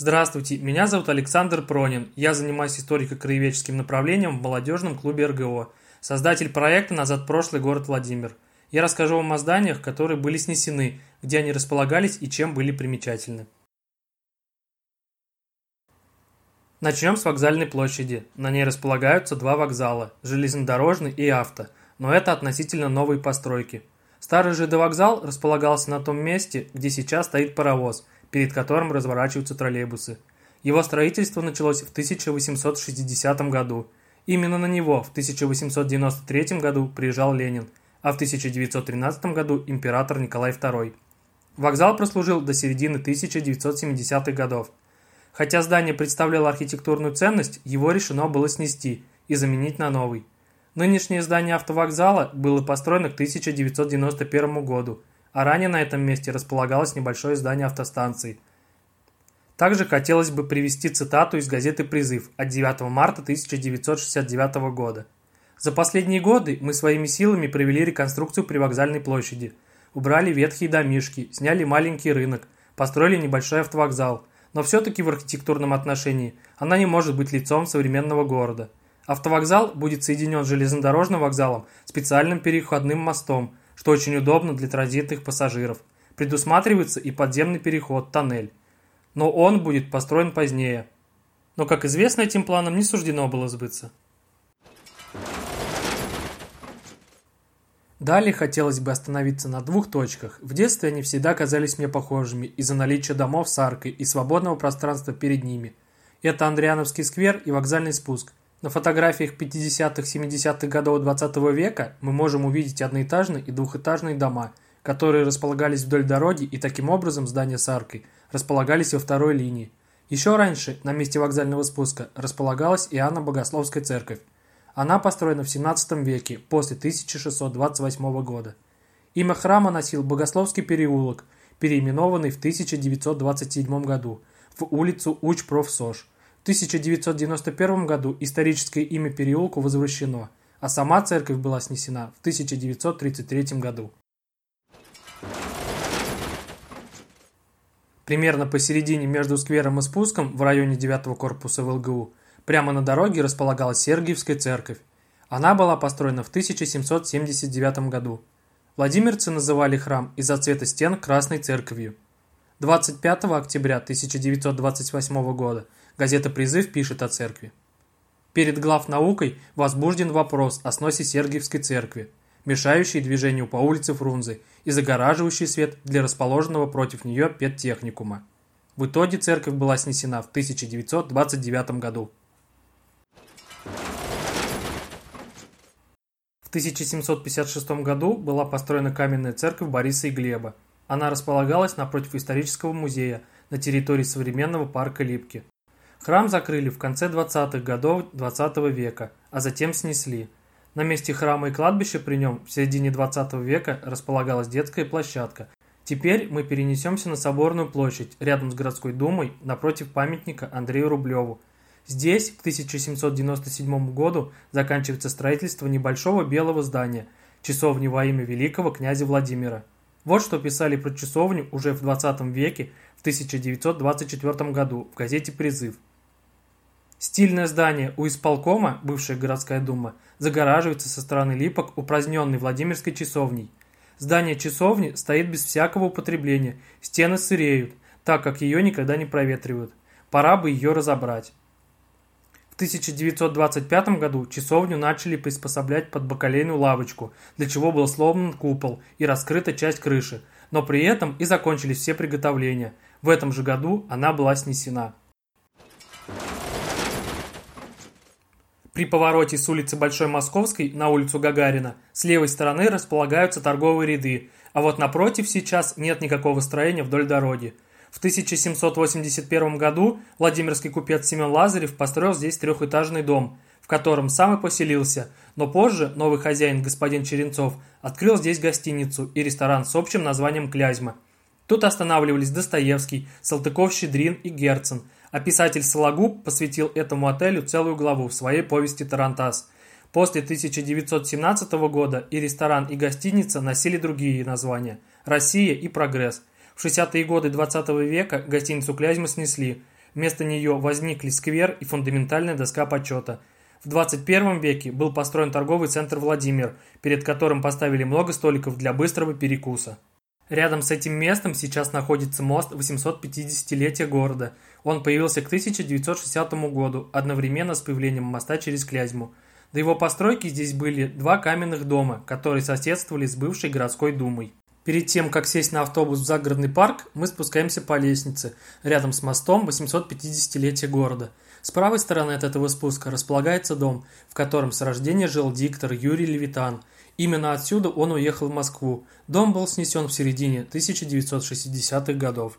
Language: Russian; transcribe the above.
Здравствуйте, меня зовут Александр Пронин. Я занимаюсь историко-краеведческим направлением в молодежном клубе РГО. Создатель проекта «Назад прошлый город Владимир». Я расскажу вам о зданиях, которые были снесены, где они располагались и чем были примечательны. Начнем с вокзальной площади. На ней располагаются два вокзала – железнодорожный и авто, но это относительно новые постройки. Старый ЖД вокзал располагался на том месте, где сейчас стоит паровоз, перед которым разворачиваются троллейбусы. Его строительство началось в 1860 году. Именно на него в 1893 году приезжал Ленин, а в 1913 году император Николай II. Вокзал прослужил до середины 1970-х годов. Хотя здание представляло архитектурную ценность, его решено было снести и заменить на новый. Нынешнее здание автовокзала было построено к 1991 году, а ранее на этом месте располагалось небольшое здание автостанции. Также хотелось бы привести цитату из газеты «Призыв» от 9 марта 1969 года. «За последние годы мы своими силами провели реконструкцию привокзальной площади, убрали ветхие домишки, сняли маленький рынок, построили небольшой автовокзал, но все-таки в архитектурном отношении она не может быть лицом современного города. Автовокзал будет соединен с железнодорожным вокзалом специальным переходным мостом, что очень удобно для транзитных пассажиров. Предусматривается и подземный переход, тоннель. Но он будет построен позднее. Но, как известно, этим планам не суждено было сбыться. Далее хотелось бы остановиться на двух точках. В детстве они всегда казались мне похожими из-за наличия домов с аркой и свободного пространства перед ними. Это Андриановский сквер и вокзальный спуск. На фотографиях 50-70-х годов 20 -го века мы можем увидеть одноэтажные и двухэтажные дома, которые располагались вдоль дороги и таким образом здания с аркой располагались во второй линии. Еще раньше на месте вокзального спуска располагалась Иоанна Богословская церковь. Она построена в 17 веке, после 1628 года. Имя храма носил Богословский переулок, переименованный в 1927 году в улицу Уч-Профсож. В 1991 году историческое имя переулку возвращено, а сама церковь была снесена в 1933 году. Примерно посередине между сквером и спуском в районе 9 корпуса в ЛГУ Прямо на дороге располагалась Сергиевская церковь. Она была построена в 1779 году. Владимирцы называли храм из-за цвета стен Красной церковью. 25 октября 1928 года газета «Призыв» пишет о церкви. Перед глав наукой возбужден вопрос о сносе Сергиевской церкви, мешающей движению по улице Фрунзе и загораживающей свет для расположенного против нее педтехникума. В итоге церковь была снесена в 1929 году. В 1756 году была построена каменная церковь Бориса и Глеба. Она располагалась напротив исторического музея на территории современного парка Липки. Храм закрыли в конце 20-х годов 20 -го века, а затем снесли. На месте храма и кладбища при нем в середине 20 века располагалась детская площадка. Теперь мы перенесемся на Соборную площадь, рядом с городской думой, напротив памятника Андрею Рублеву, Здесь к 1797 году заканчивается строительство небольшого белого здания, часовни во имя великого князя Владимира. Вот что писали про часовню уже в 20 веке, в 1924 году, в газете «Призыв». Стильное здание у исполкома, бывшая городская дума, загораживается со стороны липок упраздненной Владимирской часовней. Здание часовни стоит без всякого употребления, стены сыреют, так как ее никогда не проветривают. Пора бы ее разобрать. 1925 году часовню начали приспособлять под бакалейную лавочку, для чего был сломан купол и раскрыта часть крыши, но при этом и закончились все приготовления. В этом же году она была снесена. При повороте с улицы Большой Московской на улицу Гагарина с левой стороны располагаются торговые ряды, а вот напротив сейчас нет никакого строения вдоль дороги. В 1781 году Владимирский купец Семен Лазарев построил здесь трехэтажный дом, в котором сам и поселился, но позже новый хозяин господин Черенцов открыл здесь гостиницу и ресторан с общим названием «Клязьма». Тут останавливались Достоевский, Салтыков-Щедрин и Герцен, а писатель Сологуб посвятил этому отелю целую главу в своей повести «Тарантас». После 1917 года и ресторан, и гостиница носили другие названия – «Россия» и «Прогресс», в 60-е годы 20 -го века гостиницу Клязьмы снесли. Вместо нее возникли сквер и фундаментальная доска почета. В 21 веке был построен торговый центр «Владимир», перед которым поставили много столиков для быстрого перекуса. Рядом с этим местом сейчас находится мост 850-летия города. Он появился к 1960 году, одновременно с появлением моста через Клязьму. До его постройки здесь были два каменных дома, которые соседствовали с бывшей городской думой. Перед тем, как сесть на автобус в загородный парк, мы спускаемся по лестнице, рядом с мостом 850-летия города. С правой стороны от этого спуска располагается дом, в котором с рождения жил диктор Юрий Левитан. Именно отсюда он уехал в Москву. Дом был снесен в середине 1960-х годов.